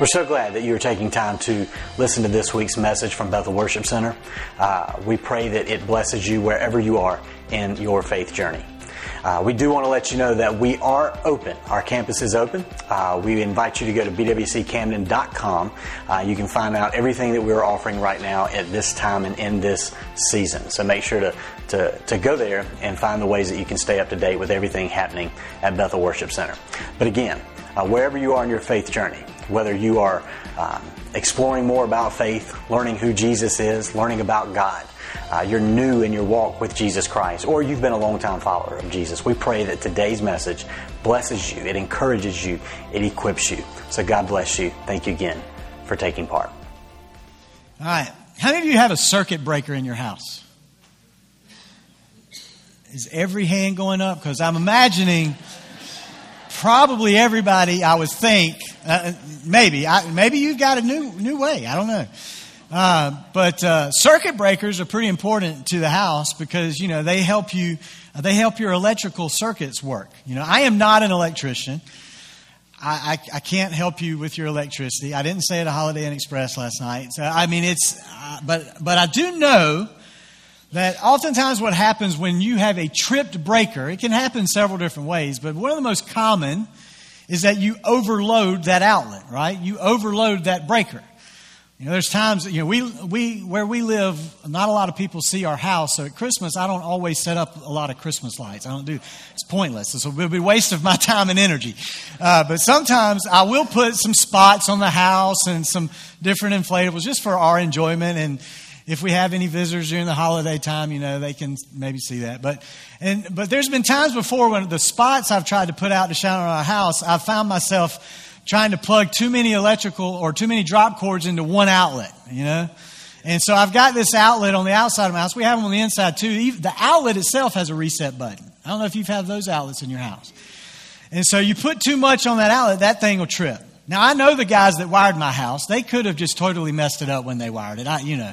We're so glad that you're taking time to listen to this week's message from Bethel Worship Center. Uh, we pray that it blesses you wherever you are in your faith journey. Uh, we do want to let you know that we are open. Our campus is open. Uh, we invite you to go to bwccamden.com. Uh, you can find out everything that we're offering right now at this time and in this season. So make sure to, to, to go there and find the ways that you can stay up to date with everything happening at Bethel Worship Center. But again, uh, wherever you are in your faith journey, whether you are um, exploring more about faith, learning who Jesus is, learning about God, uh, you're new in your walk with Jesus Christ, or you've been a long time follower of Jesus, we pray that today's message blesses you, it encourages you, it equips you. So God bless you. Thank you again for taking part. All right. How many of you have a circuit breaker in your house? Is every hand going up? Because I'm imagining probably everybody, I would think, uh, maybe, I, maybe you've got a new, new way. I don't know. Uh, but uh, circuit breakers are pretty important to the house because you know they help you they help your electrical circuits work. You know, I am not an electrician. I, I, I can't help you with your electricity. I didn't say it at Holiday Inn Express last night. So, I mean, it's uh, but but I do know that oftentimes what happens when you have a tripped breaker, it can happen several different ways, but one of the most common is that you overload that outlet, right? You overload that breaker. You know, there's times, you know, we, we, where we live, not a lot of people see our house. So at Christmas, I don't always set up a lot of Christmas lights. I don't do, it's pointless. It's a, it'll be a waste of my time and energy. Uh, but sometimes I will put some spots on the house and some different inflatables just for our enjoyment. And if we have any visitors during the holiday time, you know, they can maybe see that. But, and, but there's been times before when the spots I've tried to put out to shine on our house, I've found myself trying to plug too many electrical or too many drop cords into one outlet, you know? And so I've got this outlet on the outside of my house. We have them on the inside too. The outlet itself has a reset button. I don't know if you've had those outlets in your house. And so you put too much on that outlet, that thing will trip. Now I know the guys that wired my house. They could have just totally messed it up when they wired it. I, you know.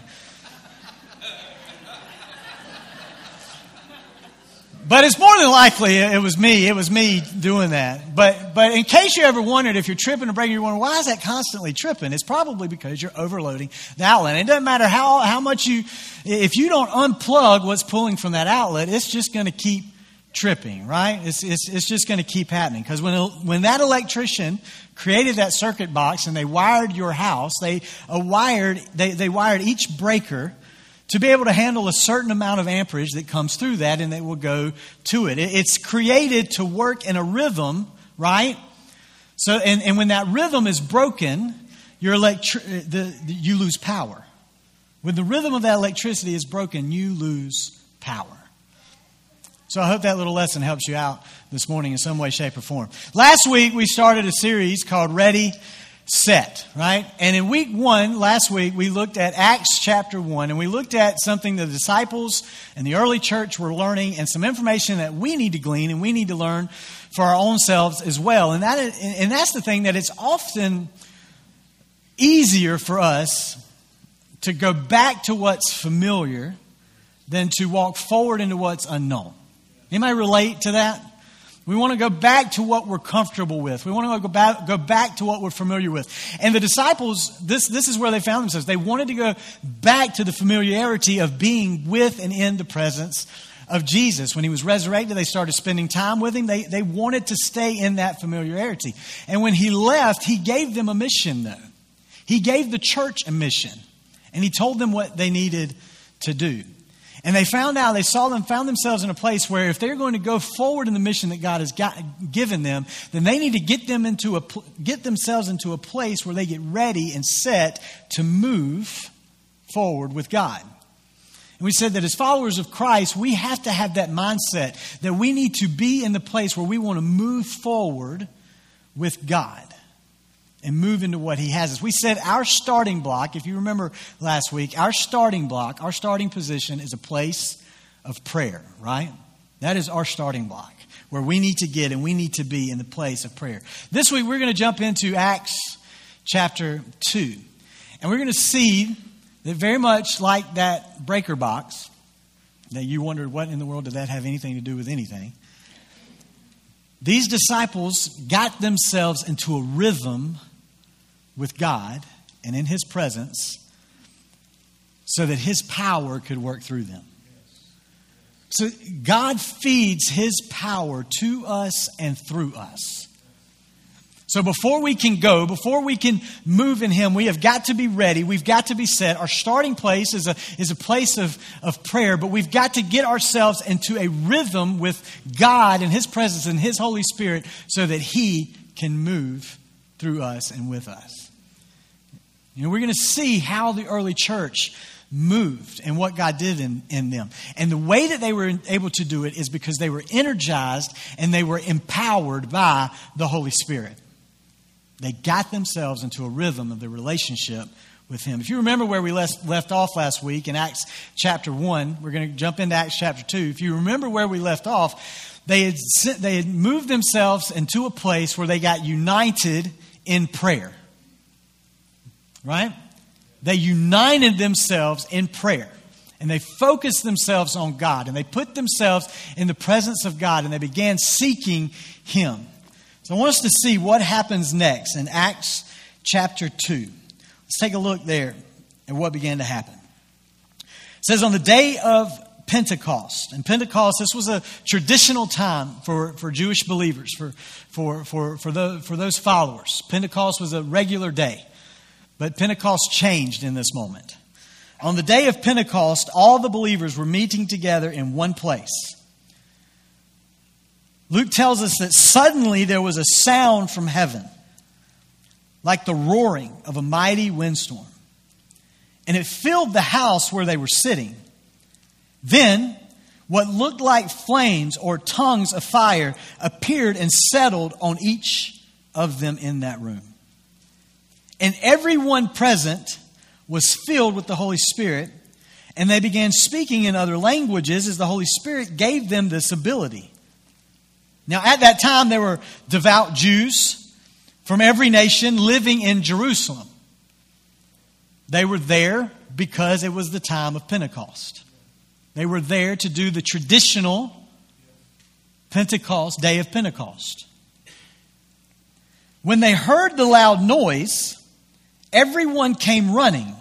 But it's more than likely it was me. It was me doing that. But, but in case you ever wondered if you're tripping or breaking, you're wondering, why is that constantly tripping? It's probably because you're overloading the outlet. It doesn't matter how, how much you, if you don't unplug what's pulling from that outlet, it's just going to keep tripping, right? It's, it's, it's just going to keep happening. Because when, when that electrician created that circuit box and they wired your house, they, uh, wired, they, they wired each breaker to be able to handle a certain amount of amperage that comes through that and it will go to it. It's created to work in a rhythm, right? So, and, and when that rhythm is broken, your electri- the, the, you lose power. When the rhythm of that electricity is broken, you lose power. So I hope that little lesson helps you out this morning in some way, shape, or form. Last week we started a series called Ready, set, right? And in week one, last week, we looked at Acts chapter one, and we looked at something the disciples and the early church were learning, and some information that we need to glean and we need to learn for our own selves as well. And that, and that's the thing that it's often easier for us to go back to what's familiar than to walk forward into what's unknown. Anybody relate to that? We want to go back to what we're comfortable with. We want to go back, go back to what we're familiar with. And the disciples, this, this is where they found themselves. They wanted to go back to the familiarity of being with and in the presence of Jesus. When he was resurrected, they started spending time with him. They, they wanted to stay in that familiarity. And when he left, he gave them a mission, though. He gave the church a mission. And he told them what they needed to do. And they found out, they saw them, found themselves in a place where if they're going to go forward in the mission that God has got, given them, then they need to get them into a, get themselves into a place where they get ready and set to move forward with God. And we said that as followers of Christ, we have to have that mindset that we need to be in the place where we want to move forward with God and move into what He has us. We said our starting block, if you remember last week, our starting block, our starting position is a place of prayer, right? That is our starting block where we need to get and we need to be in the place of prayer. This week we're going to jump into Acts chapter 2. And we're going to see that very much like that breaker box, that you wondered what in the world did that have anything to do with anything. These disciples got themselves into a rhythm with God and in His presence so that His power could work through them. So God feeds His power to us and through us. So before we can go, before we can move in Him, we have got to be ready. We've got to be set. Our starting place is a, is a place of, of prayer, but we've got to get ourselves into a rhythm with God and His presence and His Holy Spirit so that He can move through us and with us. You know, we're going to see how the early church moved and what God did in, in them. And the way that they were able to do it is because they were energized and they were empowered by the Holy Spirit. They got themselves into a rhythm of their relationship with Him. If you remember where we left off last week in Acts chapter 1, we're going to jump into Acts chapter 2. If you remember where we left off, they had, they had moved themselves into a place where they got united in prayer. Right? They united themselves in prayer. And they focused themselves on God. And they put themselves in the presence of God. And they began seeking Him. So I want us to see what happens next in Acts chapter 2. Let's take a look there at what began to happen. It says, On the day of Pentecost, and Pentecost, this was a traditional time for, for Jewish believers, for, for, for, for, the, for those followers. Pentecost was a regular day, but Pentecost changed in this moment. On the day of Pentecost, all the believers were meeting together in one place. Luke tells us that suddenly there was a sound from heaven, like the roaring of a mighty windstorm, and it filled the house where they were sitting. Then, what looked like flames or tongues of fire appeared and settled on each of them in that room. And everyone present was filled with the Holy Spirit, and they began speaking in other languages as the Holy Spirit gave them this ability. Now, at that time, there were devout Jews from every nation living in Jerusalem. They were there because it was the time of Pentecost. They were there to do the traditional Pentecost, day of Pentecost. When they heard the loud noise, everyone came running,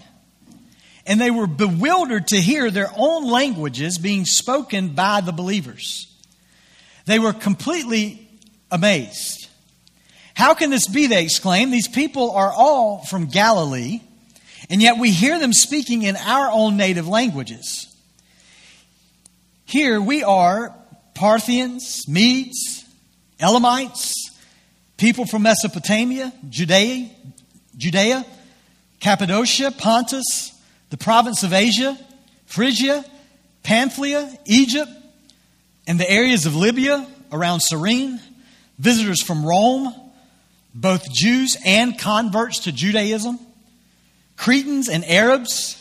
and they were bewildered to hear their own languages being spoken by the believers. They were completely amazed. How can this be? They exclaimed. These people are all from Galilee, and yet we hear them speaking in our own native languages. Here we are Parthians, Medes, Elamites, people from Mesopotamia, Judea, Judea, Cappadocia, Pontus, the province of Asia, Phrygia, Pamphylia, Egypt, and the areas of Libya around Cyrene, visitors from Rome, both Jews and converts to Judaism, Cretans and Arabs.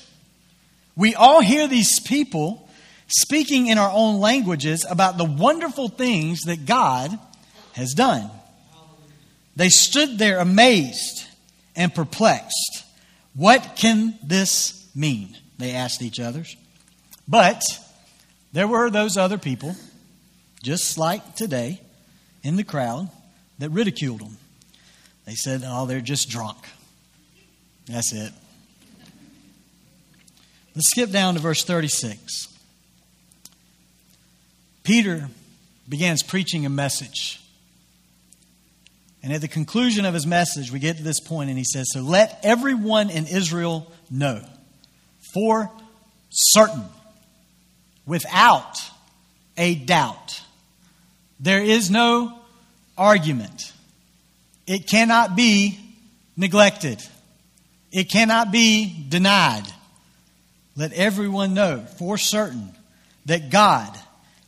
We all hear these people speaking in our own languages about the wonderful things that God has done. They stood there amazed and perplexed. What can this mean? They asked each other. But there were those other people just like today, in the crowd that ridiculed them. They said, Oh, they're just drunk. That's it. Let's skip down to verse 36. Peter begins preaching a message. And at the conclusion of his message, we get to this point, and he says, So let everyone in Israel know for certain, without a doubt, there is no argument. It cannot be neglected. It cannot be denied. Let everyone know for certain that God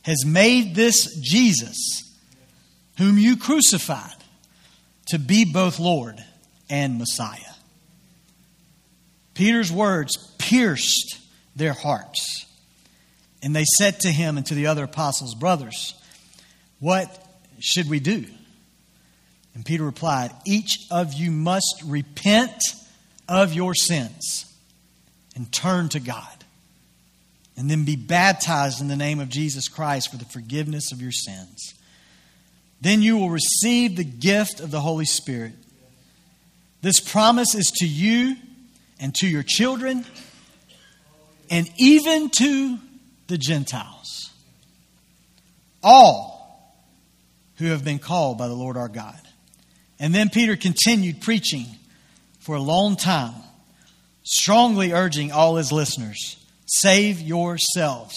has made this Jesus, whom you crucified, to be both Lord and Messiah. Peter's words pierced their hearts. And they said to him and to the other apostles, Brothers, what should we do? And Peter replied, Each of you must repent of your sins and turn to God, and then be baptized in the name of Jesus Christ for the forgiveness of your sins. Then you will receive the gift of the Holy Spirit. This promise is to you and to your children and even to the Gentiles. All who have been called by the Lord our God. And then Peter continued preaching for a long time, strongly urging all his listeners save yourselves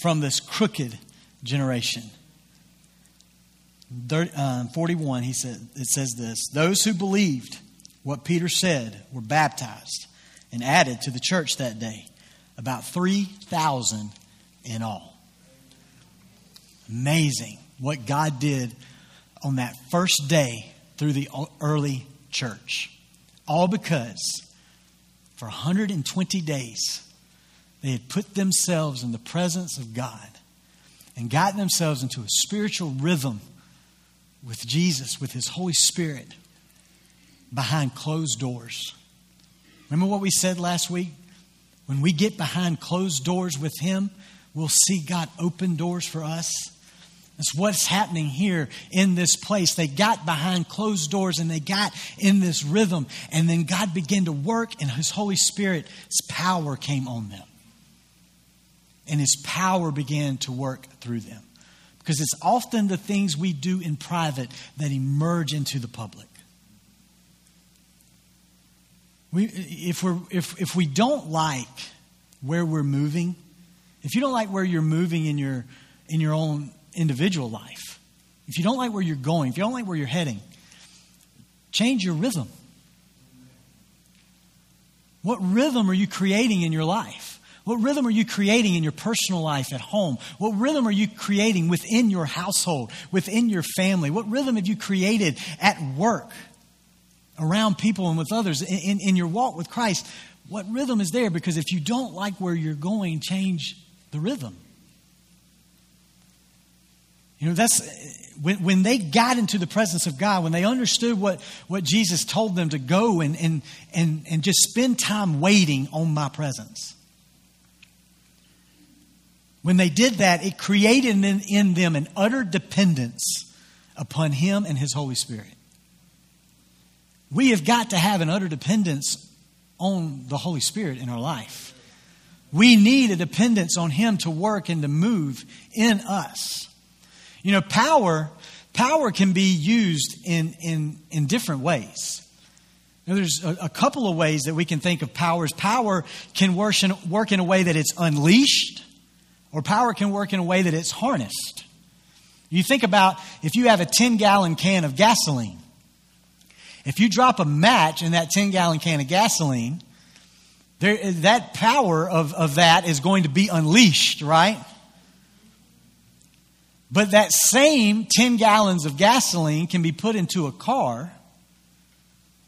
from this crooked generation. Uh, 41, he said, it says this Those who believed what Peter said were baptized and added to the church that day, about 3,000 in all. Amazing what God did on that first day through the early church. All because for 120 days they had put themselves in the presence of God and gotten themselves into a spiritual rhythm with Jesus, with His Holy Spirit, behind closed doors. Remember what we said last week? When we get behind closed doors with Him, we'll see God open doors for us. That's what's happening here in this place. They got behind closed doors and they got in this rhythm. And then God began to work, and His Holy Spirit's power came on them. And His power began to work through them. Because it's often the things we do in private that emerge into the public. We, if, we're, if, if we don't like where we're moving, if you don't like where you're moving in your, in your own individual life, if you don't like where you're going, if you don't like where you're heading, change your rhythm. What rhythm are you creating in your life? What rhythm are you creating in your personal life at home? What rhythm are you creating within your household, within your family? What rhythm have you created at work, around people and with others, in, in, in your walk with Christ? What rhythm is there? Because if you don't like where you're going, change the rhythm. You know, that's when, when they got into the presence of God, when they understood what, what Jesus told them to go and, and, and, and just spend time waiting on my presence. When they did that, it created in, them an utter dependence upon Him and His Holy Spirit. We have got to have an utter dependence on the Holy Spirit in our life. We need a dependence on Him to work and to move in us. You know, power, power can be used in, in, in different ways. There's a, a, couple of ways that we can think of powers. Power can work in, work in a way that it's unleashed, or power can work in a way that it's harnessed. You think about if you have a 10 gallon can of gasoline. If you drop a match in that 10 gallon can of gasoline, there, that power of, of that is going to be unleashed, right? But that same 10 gallons of gasoline can be put into a car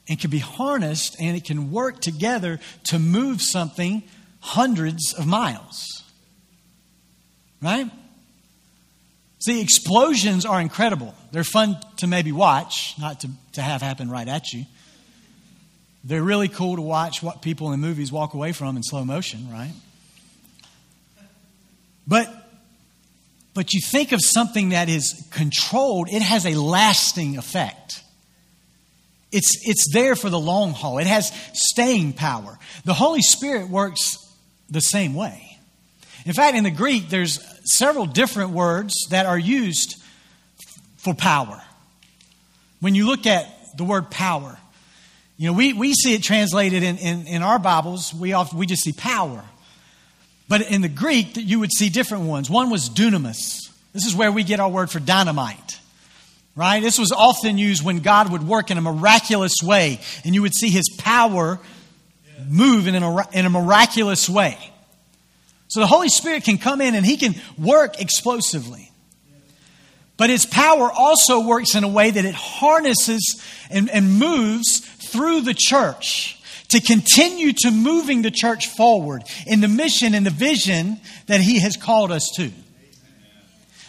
and can be harnessed and it can work together to move something hundreds of miles. Right? See, explosions are incredible. They're fun to maybe watch, not to, to have happen right at you. They're really cool to watch what people in movies walk away from in slow motion, right? But but you think of something that is controlled, it has a lasting effect. It's, it's there for the long haul. It has staying power. The Holy Spirit works the same way. In fact, in the Greek, there's several different words that are used for power. When you look at the word power, you know, we, we see it translated in, in, in our Bibles, we, often, we just see power. But in the Greek, you would see different ones. One was dunamis. This is where we get our word for dynamite. Right? This was often used when God would work in a miraculous way, and you would see his power move in in a miraculous way. So the Holy Spirit can come in and He can work explosively. But His power also works in a way that it harnesses and, and moves through the church to continue to moving the church forward in the mission and the vision that He has called us to.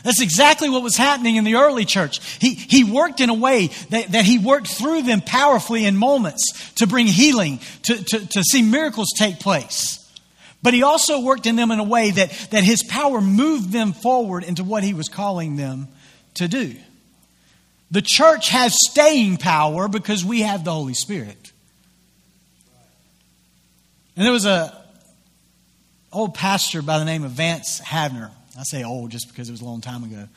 That's exactly what was happening in the early church. He, he worked in a way that, that he worked through them powerfully in moments to bring healing, to, to, to see miracles take place. But he also worked in them in a way that, that his power moved them forward into what he was calling them to do. The church has staying power because we have the Holy Spirit. And there was a old pastor by the name of Vance Havner. I say old just because it was a long time ago.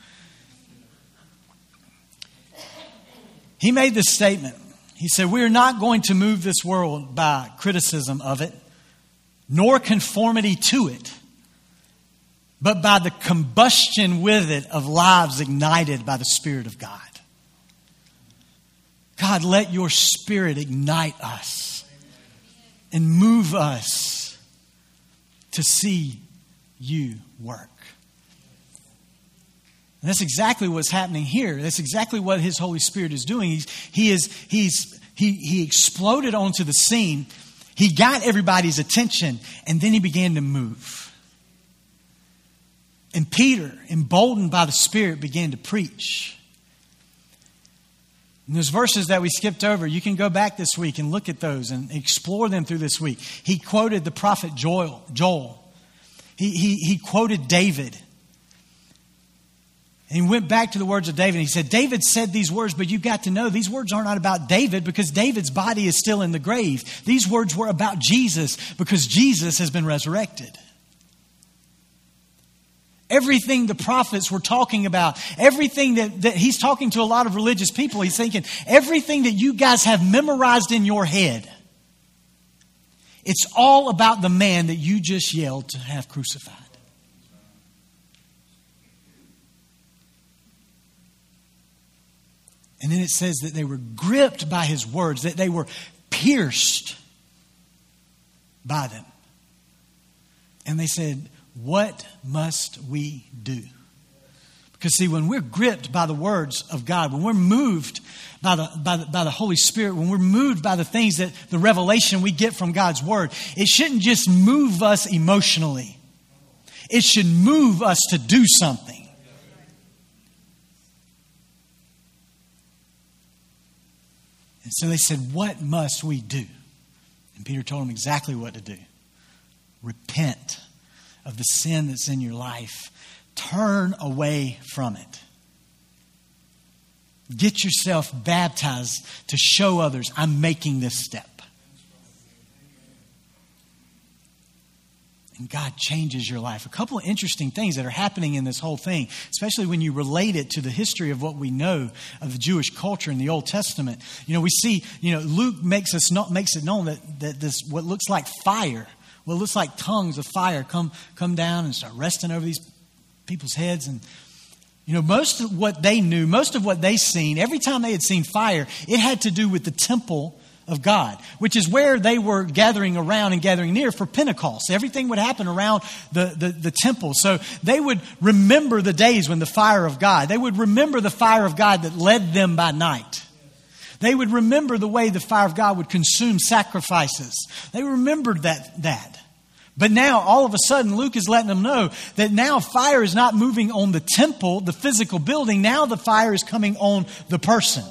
He made this statement. He said, We are not going to move this world by criticism of it, nor conformity to it, but by the combustion with it of lives ignited by the Spirit of God. God, let your Spirit ignite us and move us to see you work. And that's exactly what's happening here. That's exactly what His Holy Spirit is doing. He's, he, is, he's, he, he exploded onto the scene. He got everybody's attention, and then he began to move. And Peter, emboldened by the Spirit, began to preach. And those verses that we skipped over, you can go back this week and look at those and explore them through this week. He quoted the prophet Joel. Joel. He, he, he quoted David. And he went back to the words of David. He said, David said these words, but you've got to know these words are not about David because David's body is still in the grave. These words were about Jesus because Jesus has been resurrected. Everything the prophets were talking about, everything that, that he's talking to a lot of religious people, he's thinking, everything that you guys have memorized in your head, it's all about the man that you just yelled to have crucified. And then it says that they were gripped by his words, that they were pierced by them. And they said, What must we do? Because, see, when we're gripped by the words of God, when we're moved by the, by the, by the Holy Spirit, when we're moved by the things that the revelation we get from God's Word, it shouldn't just move us emotionally, it should move us to do something. And so they said, What must we do? And Peter told them exactly what to do repent of the sin that's in your life, turn away from it. Get yourself baptized to show others I'm making this step. And God changes your life. A couple of interesting things that are happening in this whole thing, especially when you relate it to the history of what we know of the Jewish culture in the Old Testament. You know, we see, you know, Luke makes us not, makes it known that, that this what looks like fire, what looks like tongues of fire come come down and start resting over these people's heads and you know, most of what they knew, most of what they seen, every time they had seen fire, it had to do with the temple of God, which is where they were gathering around and gathering near for Pentecost. Everything would happen around the, the, the, temple. So they would remember the days when the fire of God, they would remember the fire of God that led them by night. They would remember the way the fire of God would consume sacrifices. They remembered that, that. But now, all of a sudden, Luke is letting them know that now fire is not moving on the temple, the physical building. Now the fire is coming on the person.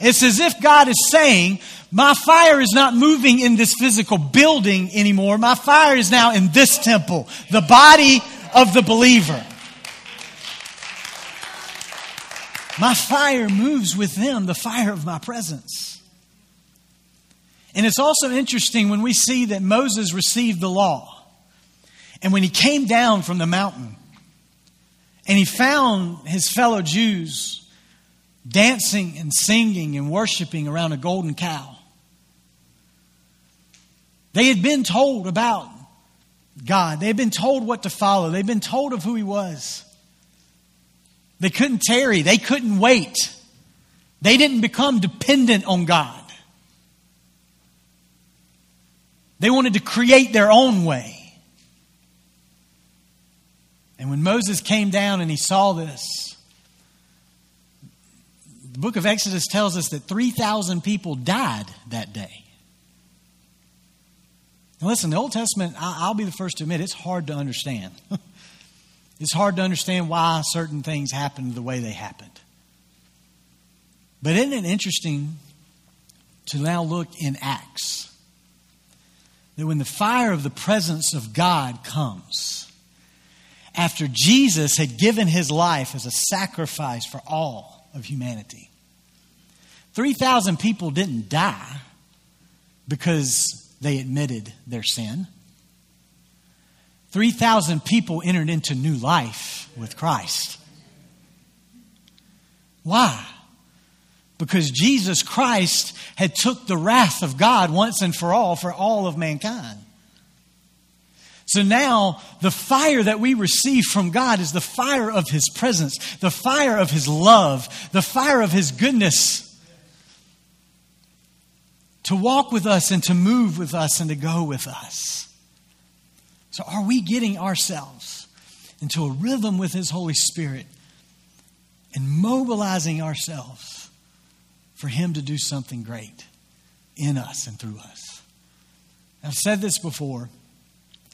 It's as if God is saying, My fire is not moving in this physical building anymore. My fire is now in this temple, the body of the believer. My fire moves with them, the fire of my presence. And it's also interesting when we see that Moses received the law. And when he came down from the mountain and he found his fellow Jews dancing and singing and worshiping around a golden cow. They had been told about God, they had been told what to follow, they'd been told of who He was. They couldn't tarry, they couldn't wait. They didn't become dependent on God. They wanted to create their own way. And when Moses came down and he saw this, the book of Exodus tells us that 3,000 people died that day. Now, listen, the Old Testament, I'll be the first to admit, it's hard to understand. it's hard to understand why certain things happened the way they happened. But isn't it interesting to now look in Acts that when the fire of the presence of God comes, after Jesus had given his life as a sacrifice for all, of humanity. 3,000 people didn't die because they admitted their sin. 3,000 people entered into new life with Christ. Why? Because Jesus Christ had took the wrath of God once and for all for all of mankind. So now the fire that we receive from God is the fire of His presence, the fire of His love, the fire of His goodness to walk with us and to move with us and to go with us. So, are we getting ourselves into a rhythm with His Holy Spirit and mobilizing ourselves for Him to do something great in us and through us? I've said this before,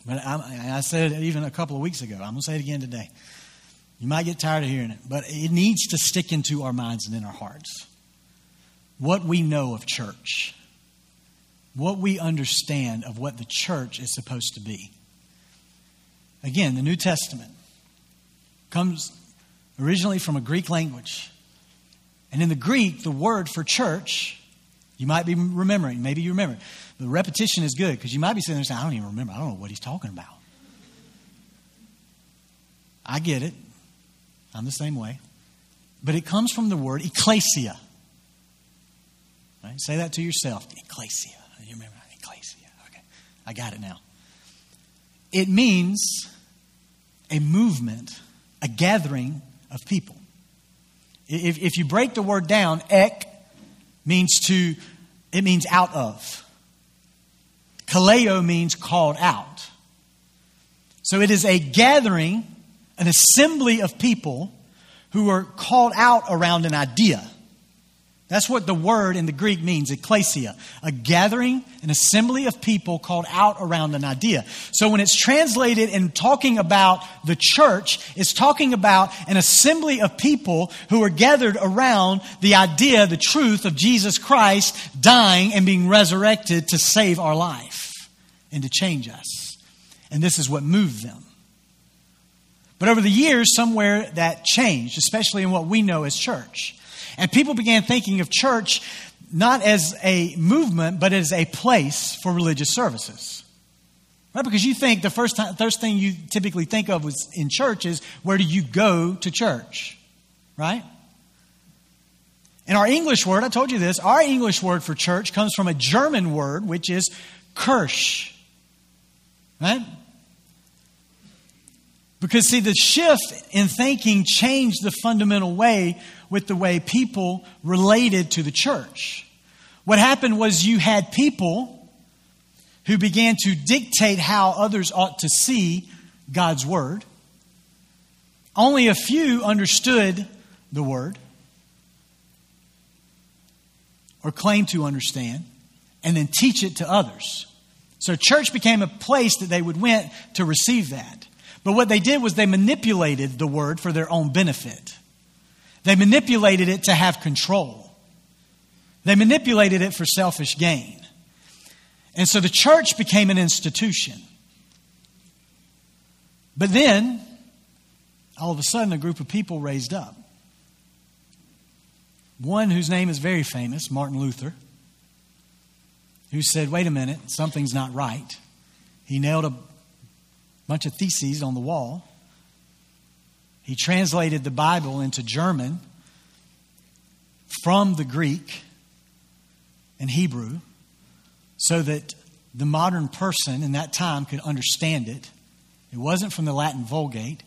but I, I said it even a couple of weeks ago. I'm going to say it again today. You might get tired of hearing it, but it needs to stick into our minds and in our hearts. What we know of church, what we understand of what the church is supposed to be. Again, the New Testament comes originally from a Greek language. And in the Greek, the word for church, you might be remembering, maybe you remember. The repetition is good because you might be sitting there saying, I don't even remember. I don't know what he's talking about. I get it. I'm the same way. But it comes from the word ecclesia. Right? Say that to yourself. Ecclesia. You remember? Ecclesia. Okay. I got it now. It means a movement, a gathering of people. If, if you break the word down, ek means to, it means out of. Kaleo means called out. So it is a gathering, an assembly of people who are called out around an idea. That's what the word in the Greek means, ecclesia, a gathering, an assembly of people called out around an idea. So when it's translated and talking about the church, it's talking about an assembly of people who are gathered around the idea, the truth of Jesus Christ dying and being resurrected to save our life and to change us. And this is what moved them. But over the years, somewhere that changed, especially in what we know as church. And people began thinking of church not as a movement, but as a place for religious services. Right? Because you think the first, time, first thing you typically think of was in church is where do you go to church? Right? And our English word, I told you this, our English word for church comes from a German word, which is Kirche. Right? Because, see, the shift in thinking changed the fundamental way with the way people related to the church. What happened was you had people who began to dictate how others ought to see God's Word. Only a few understood the Word or claimed to understand and then teach it to others. So church became a place that they would went to receive that. But what they did was they manipulated the word for their own benefit. They manipulated it to have control. They manipulated it for selfish gain. And so the church became an institution. But then, all of a sudden, a group of people raised up. One whose name is very famous, Martin Luther, who said, Wait a minute, something's not right. He nailed a bunch of theses on the wall. He translated the Bible into German from the Greek and Hebrew so that the modern person in that time could understand it. It wasn't from the Latin Vulgate,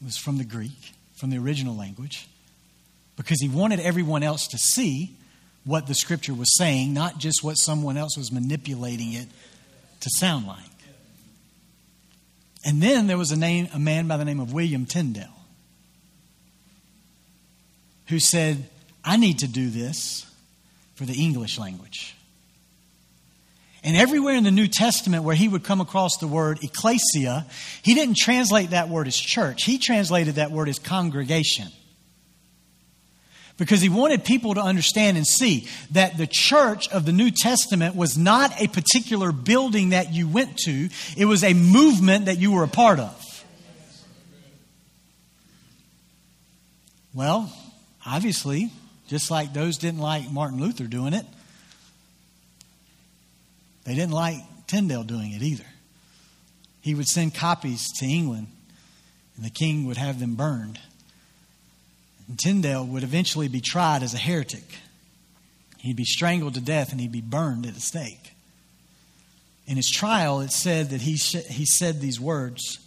it was from the Greek, from the original language, because he wanted everyone else to see what the scripture was saying, not just what someone else was manipulating it to sound like. And then there was a, name, a man by the name of William Tyndale who said, I need to do this for the English language. And everywhere in the New Testament where he would come across the word ecclesia, he didn't translate that word as church. He translated that word as congregation because he wanted people to understand and see that the church of the New Testament was not a particular building that you went to, it was a movement that you were a part of. Well, obviously, just like those didn't like Martin Luther doing it, they didn't like Tyndale doing it either. He would send copies to England, and the king would have them burned. Tyndale would eventually be tried as a heretic. He'd be strangled to death and he'd be burned at the stake. In his trial, it said that he, sh- he said these words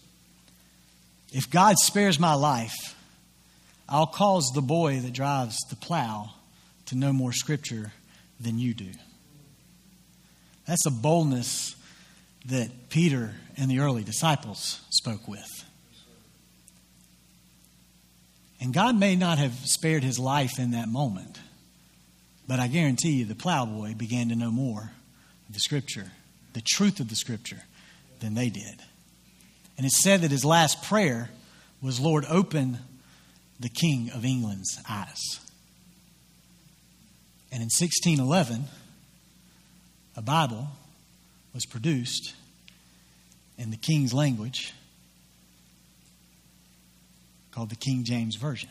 If God spares my life, I'll cause the boy that drives the plow to know more scripture than you do. That's a boldness that Peter and the early disciples spoke with. And God may not have spared his life in that moment, but I guarantee you the plowboy began to know more of the Scripture, the truth of the Scripture, than they did. And it's said that his last prayer was, Lord, open the King of England's eyes. And in 1611, a Bible was produced in the King's language called the King James Version.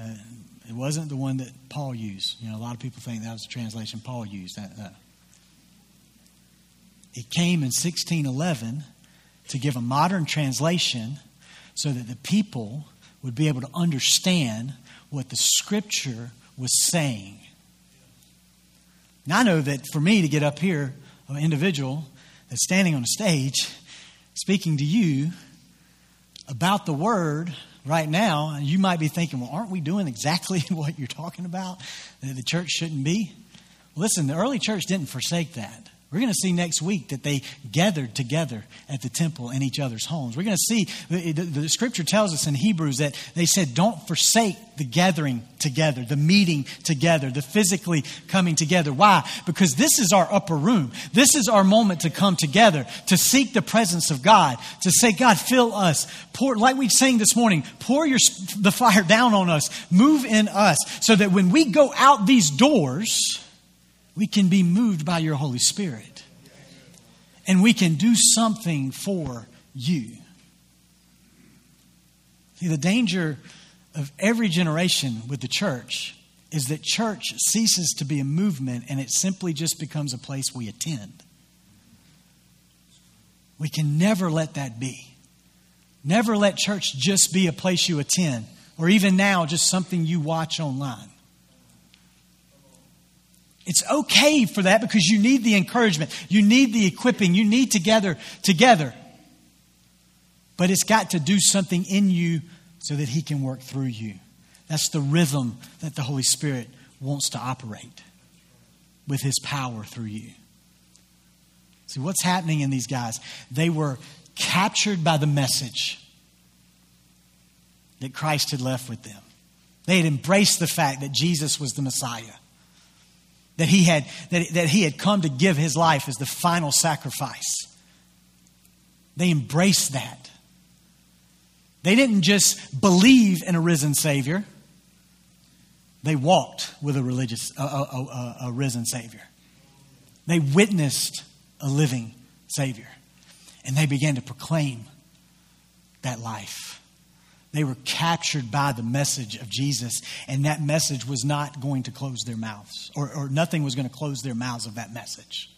Uh, it wasn't the one that Paul used. You know, a lot of people think that was the translation Paul used. That, it came in 1611 to give a modern translation so that the people would be able to understand what the Scripture was saying. Now, I know that for me to get up here, an individual that's standing on a stage speaking to you about the Word right now, you might be thinking, well, aren't we doing exactly what you're talking about? That the church shouldn't be? Listen, the early church didn't forsake that. We're going to see next week that they gathered together at the temple in each other's homes. We're going to see, the, the, the, scripture tells us in Hebrews that they said, don't forsake the gathering together, the meeting together, the physically coming together. Why? Because this is our upper room. This is our moment to come together, to seek the presence of God, to say, God, fill us. Pour, like we sang this morning, pour your, the fire down on us, move in us, so that when we go out these doors, we can be moved by your Holy Spirit. And we can do something for you. See, the danger of every generation with the church is that church ceases to be a movement and it simply just becomes a place we attend. We can never let that be. Never let church just be a place you attend, or even now, just something you watch online. It's okay for that because you need the encouragement. You need the equipping. You need together together. But it's got to do something in you so that he can work through you. That's the rhythm that the Holy Spirit wants to operate with his power through you. See, what's happening in these guys? They were captured by the message that Christ had left with them. They had embraced the fact that Jesus was the Messiah that he had that, that he had come to give his life as the final sacrifice. They embraced that. They didn't just believe in a risen savior. They walked with a religious a, a, a, a risen savior. They witnessed a living savior. And they began to proclaim that life they were captured by the message of Jesus, and that message was not going to close their mouths, or, or nothing was going to close their mouths of that message.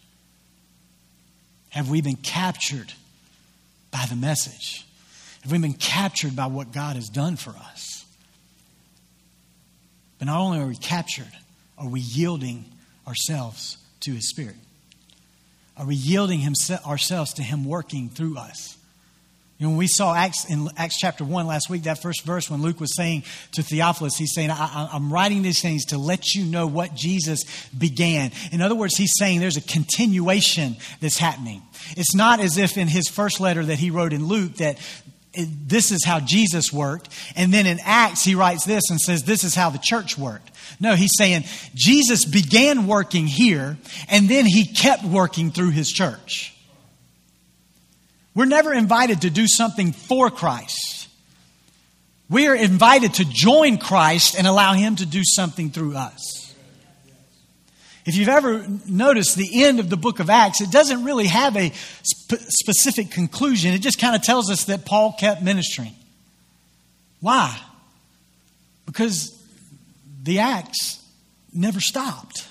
Have we been captured by the message? Have we been captured by what God has done for us? But not only are we captured, are we yielding ourselves to His Spirit? Are we yielding himself, ourselves to Him working through us? You know, when we saw Acts in Acts chapter 1 last week, that first verse, when Luke was saying to Theophilus, he's saying, I, am writing these things to let you know what Jesus began. In other words, he's saying there's a continuation that's happening. It's not as if in his first letter that he wrote in Luke that this is how Jesus worked. And then in Acts, he writes this and says, This is how the church worked. No, he's saying Jesus began working here, and then he kept working through his church. We're never invited to do something for Christ. We are invited to join Christ and allow Him to do something through us. If you've ever noticed the end of the book of Acts, it doesn't really have a sp- specific conclusion. It just kind of tells us that Paul kept ministering. Why? Because the Acts never stopped.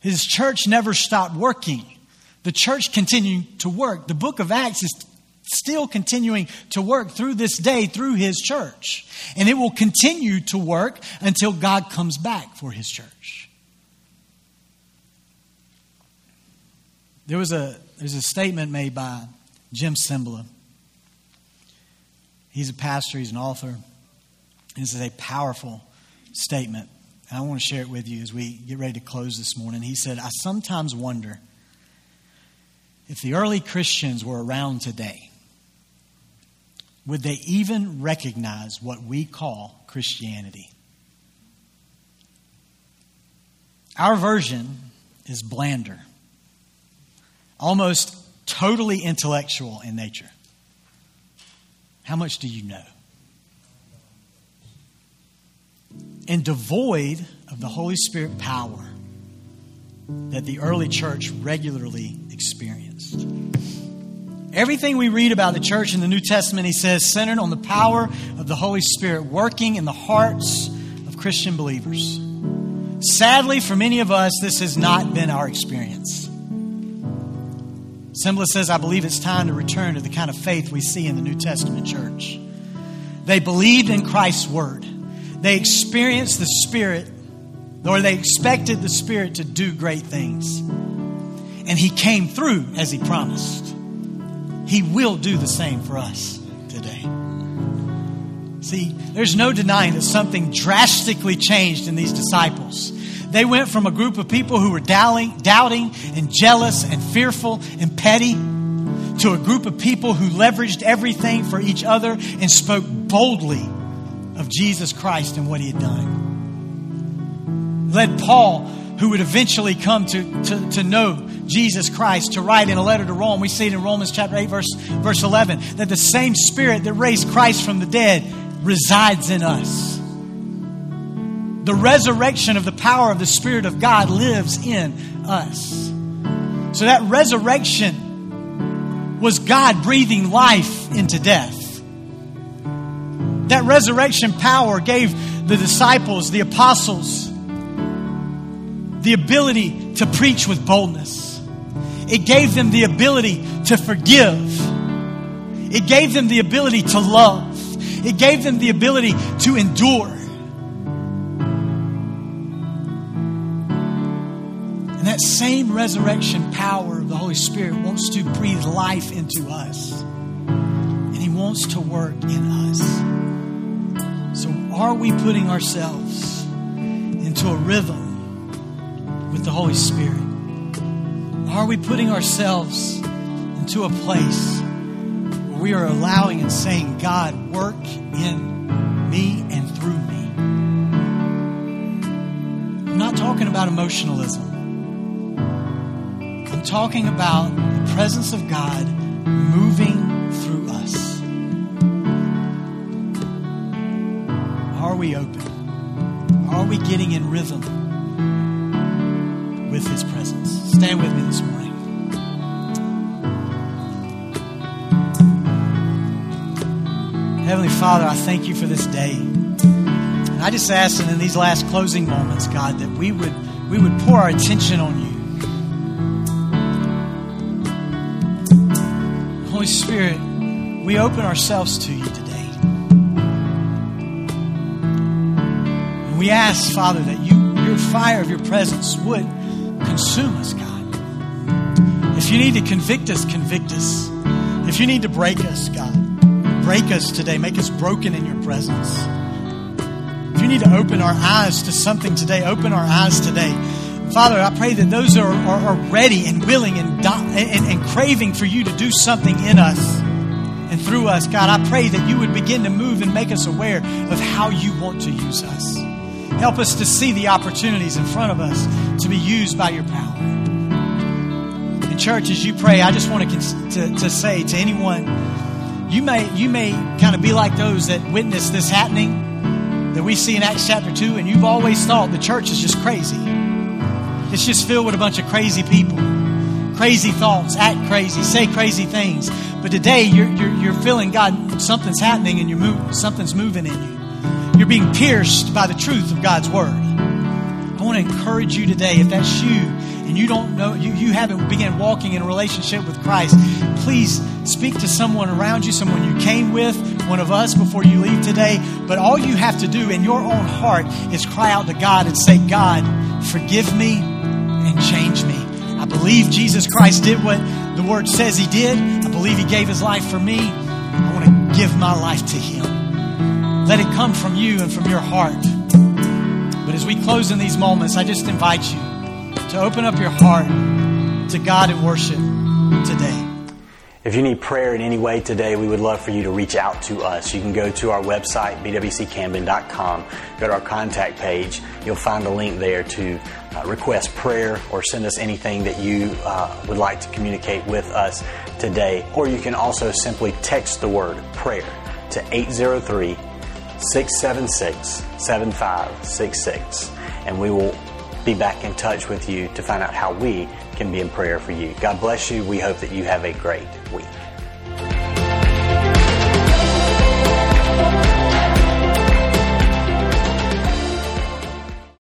His church never stopped working. The church continuing to work. The book of Acts is still continuing to work through this day through his church. And it will continue to work until God comes back for his church. There was a there's a statement made by Jim Cymbala. He's a pastor, he's an author. This is a powerful statement. And I want to share it with you as we get ready to close this morning. He said, I sometimes wonder if the early Christians were around today, would they even recognize what we call Christianity? Our version is blander, almost totally intellectual in nature. How much do you know? And devoid of the Holy Spirit power that the early church regularly experienced. Everything we read about the church in the New Testament, he says, centered on the power of the Holy Spirit working in the hearts of Christian believers. Sadly, for many of us, this has not been our experience. Cymbala says, I believe it's time to return to the kind of faith we see in the New Testament church. They believed in Christ's word, they experienced the Spirit, or they expected the Spirit to do great things. And He came through as He promised. He will do the same for us today. See, there's no denying that something drastically changed in these disciples. They went from a group of people who were doubting, doubting and jealous and fearful and petty to a group of people who leveraged everything for each other and spoke boldly of Jesus Christ and what he had done. Led Paul, who would eventually come to, to, to know Jesus Christ, to write in a letter to Rome. We see it in Romans chapter 8, verse, verse 11, that the same spirit that raised Christ from the dead resides in us the resurrection of the power of the Spirit of God lives in us. So that resurrection was God breathing life into death. That resurrection power gave the disciples, the apostles, the ability to preach with boldness. It gave them the ability to forgive. It gave them the ability to love. It gave them the ability to endure. And that same resurrection power of the Holy Spirit wants to breathe life into us. And He wants to work in us. So, are we putting ourselves into a rhythm with the Holy Spirit? Are we putting ourselves into a place where we are allowing and saying, God, work in me and through me? I'm not talking about emotionalism. I'm talking about the presence of God moving through us. Are we open? Are we getting in rhythm with His presence? Stand with me this morning. Heavenly Father, I thank you for this day. And I just ask that in these last closing moments, God, that we would we would pour our attention on you. Holy Spirit, we open ourselves to you today. And we ask, Father, that you, your fire of your presence would consume us, God. If you need to convict us, convict us. If you need to break us, God, break us today. Make us broken in your presence. If you need to open our eyes to something today, open our eyes today Father, I pray that those are, are, are ready and willing and, and, and craving for you to do something in us and through us. God, I pray that you would begin to move and make us aware of how you want to use us. Help us to see the opportunities in front of us to be used by your power. And church, as you pray, I just want to, to, to say to anyone, you may, you may kind of be like those that witness this happening that we see in Acts chapter 2, and you've always thought the church is just crazy. It's just filled with a bunch of crazy people, crazy thoughts, act crazy, say crazy things. But today you're, you're, you're feeling God, something's happening and you're moving, something's moving in you. You're being pierced by the truth of God's word. I want to encourage you today, if that's you and you don't know, you, you haven't begun walking in a relationship with Christ, please speak to someone around you, someone you came with, one of us before you leave today. But all you have to do in your own heart is cry out to God and say, God, forgive me and change me. I believe Jesus Christ did what the word says he did. I believe he gave his life for me. I want to give my life to him. Let it come from you and from your heart. But as we close in these moments, I just invite you to open up your heart to God and worship today. If you need prayer in any way today, we would love for you to reach out to us. You can go to our website, bwccamden.com, go to our contact page. You'll find a link there to uh, request prayer or send us anything that you uh, would like to communicate with us today. Or you can also simply text the word prayer to 803 676 7566, and we will be back in touch with you to find out how we can be in prayer for you. God bless you. We hope that you have a great week.